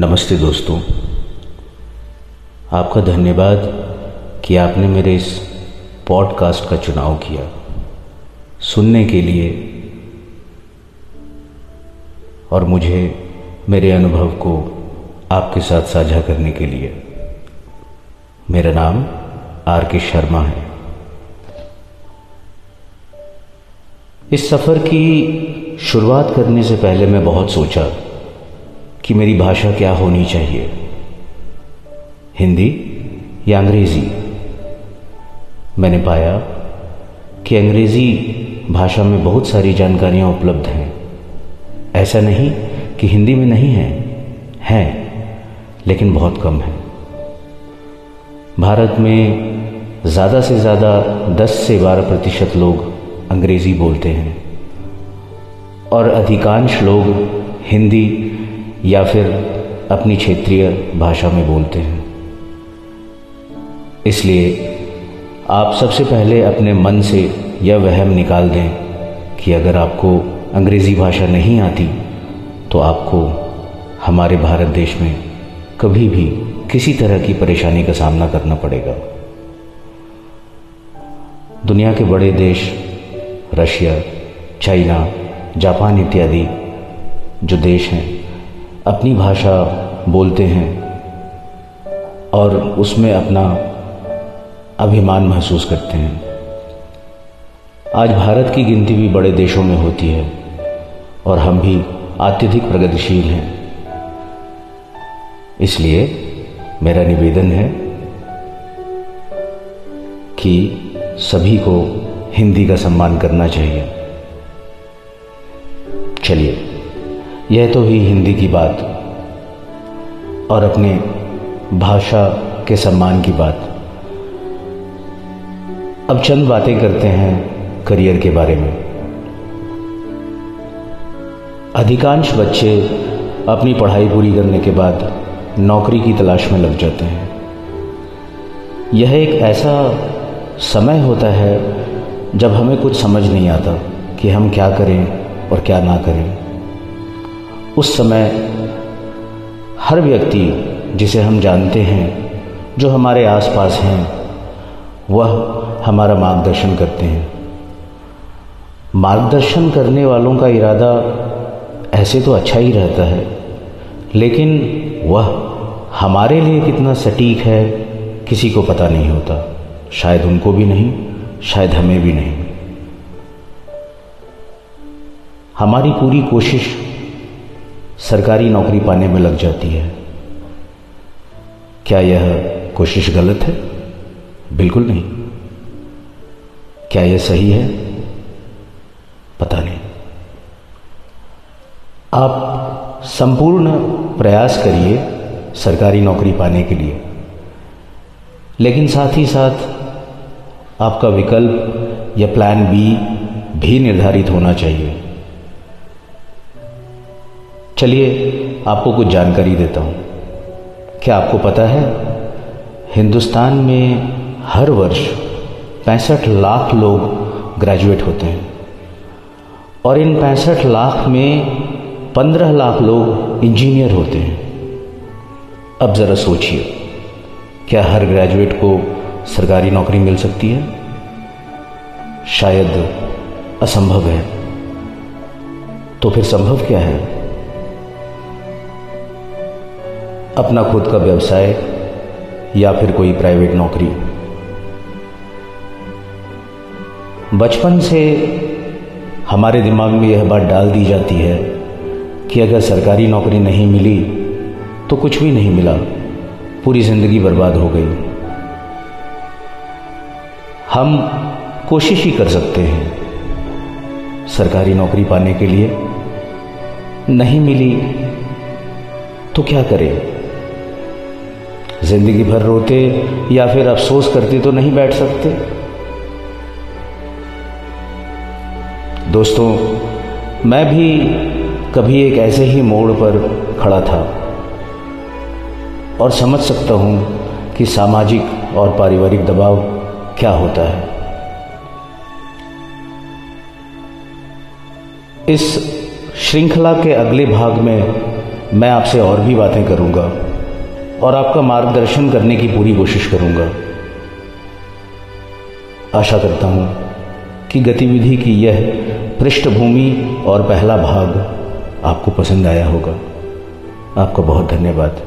नमस्ते दोस्तों। आपका धन्यवाद कि आपने मेरे इस पॉडकास्ट का चुनाव किया। सुनने के लिए और मुझे मेरे अनुभव को आपके साथ साझा करने के लिए। मेरा नाम आर के शर्मा है। इस सफ़र की शुरुआत करने से पहले मैं बहुत सोचा कि मेरी भाषा क्या होनी चाहिए? हिंदी या अंग्रेज़ी? मैंने पाया कि अंग्रेज़ी भाषा में बहुत सारी जानकारियाँ उपलब्ध हैं। ऐसा नहीं कि हिंदी में नहीं है, हैं, लेकिन बहुत कम है। भारत में ज़्यादा से ज़्यादा 10 से 12 प्रतिशत लोग अंग्रेज़ी बोलते हैं और अधिकांश लोग हिंदी या फिर अपनी क्षेत्रीय भाषा में बोलते हैं। इसलिए आप सबसे पहले अपने मन से यह वहम निकाल दें कि अगर आपको अंग्रेज़ी भाषा नहीं आती तो आपको हमारे भारत देश में कभी भी किसी तरह की परेशानी का सामना करना पड़ेगा। दुनिया के बड़े देश, रशिया, चाइना, जापान इत्यादि जो देश हैं अपनी भाषा बोलते हैं और उसमें अपना अभिमान महसूस करते हैं। आज भारत की गिनती भी बड़े देशों में होती है और हम भी अत्यधिक प्रगतिशील हैं। इसलिए मेरा निवेदन है कि सभी को हिंदी का सम्मान करना चाहिए। चलिए। यह तो ही हिंदी की बात और अपने भाषा के सम्मान की बात। अब चंद बातें करते हैं करियर के बारे में। अधिकांश बच्चे अपनी पढ़ाई पूरी करने के बाद नौकरी की तलाश में लग जाते हैं। यह एक ऐसा समय होता है जब हमें कुछ समझ नहीं आता कि हम क्या करें और क्या ना करें। उस समय हर व्यक्ति जिसे हम जानते हैं, जो हमारे आसपास हैं, वह हमारा मार्गदर्शन करते हैं। मार्गदर्शन करने वालों का इरादा ऐसे तो अच्छा ही रहता है, लेकिन वह हमारे लिए कितना सटीक है, किसी को पता नहीं होता। शायद उनको भी नहीं, शायद हमें भी नहीं। हमारी पूरी कोशिश सरकारी नौकरी पाने में लग जाती है। क्या यह कोशिश गलत है? बिल्कुल नहीं। क्या यह सही है? पता नहीं। आप संपूर्ण प्रयास करिए सरकारी नौकरी पाने के लिए। लेकिन साथ ही साथ आपका विकल्प या प्लान बी भी निर्धारित होना चाहिए। चलिए, आपको कुछ जानकारी देता हूँ। क्या आपको पता है, हिंदुस्तान में हर वर्ष पैंसठ लाख लोग ग्रेजुएट होते हैं और इन पैंसठ लाख में पंद्रह लाख लोग इंजीनियर होते हैं। अब ज़रा सोचिए, क्या हर ग्रेजुएट को सरकारी नौकरी मिल सकती है? शायद असंभव है। तो फिर संभव क्या है? अपना खुद का व्यवसाय या फिर कोई प्राइवेट नौकरी। बचपन से हमारे दिमाग में यह बात डाल दी जाती है कि अगर सरकारी नौकरी नहीं मिली तो कुछ भी नहीं मिला। पूरी ज़िंदगी बर्बाद हो गई। हम कोशिश ही कर सकते हैं सरकारी नौकरी पाने के लिए। नहीं मिली तो क्या करें? ज़िंदगी भर रोते या फिर अफसोस करते तो नहीं बैठ सकते? दोस्तों, मैं भी कभी एक ऐसे ही मोड़ पर खड़ा था और समझ सकता हूँ कि सामाजिक और पारिवारिक दबाव क्या होता है। इस श्रृंखला के अगले भाग में मैं आपसे और भी बातें करूँगा। और आपका मार्गदर्शन करने की पूरी कोशिश करूँगा। आशा करता हूँ कि गतिविधि की यह पृष्ठभूमि और पहला भाग आपको पसंद आया होगा। आपका बहुत धन्यवाद।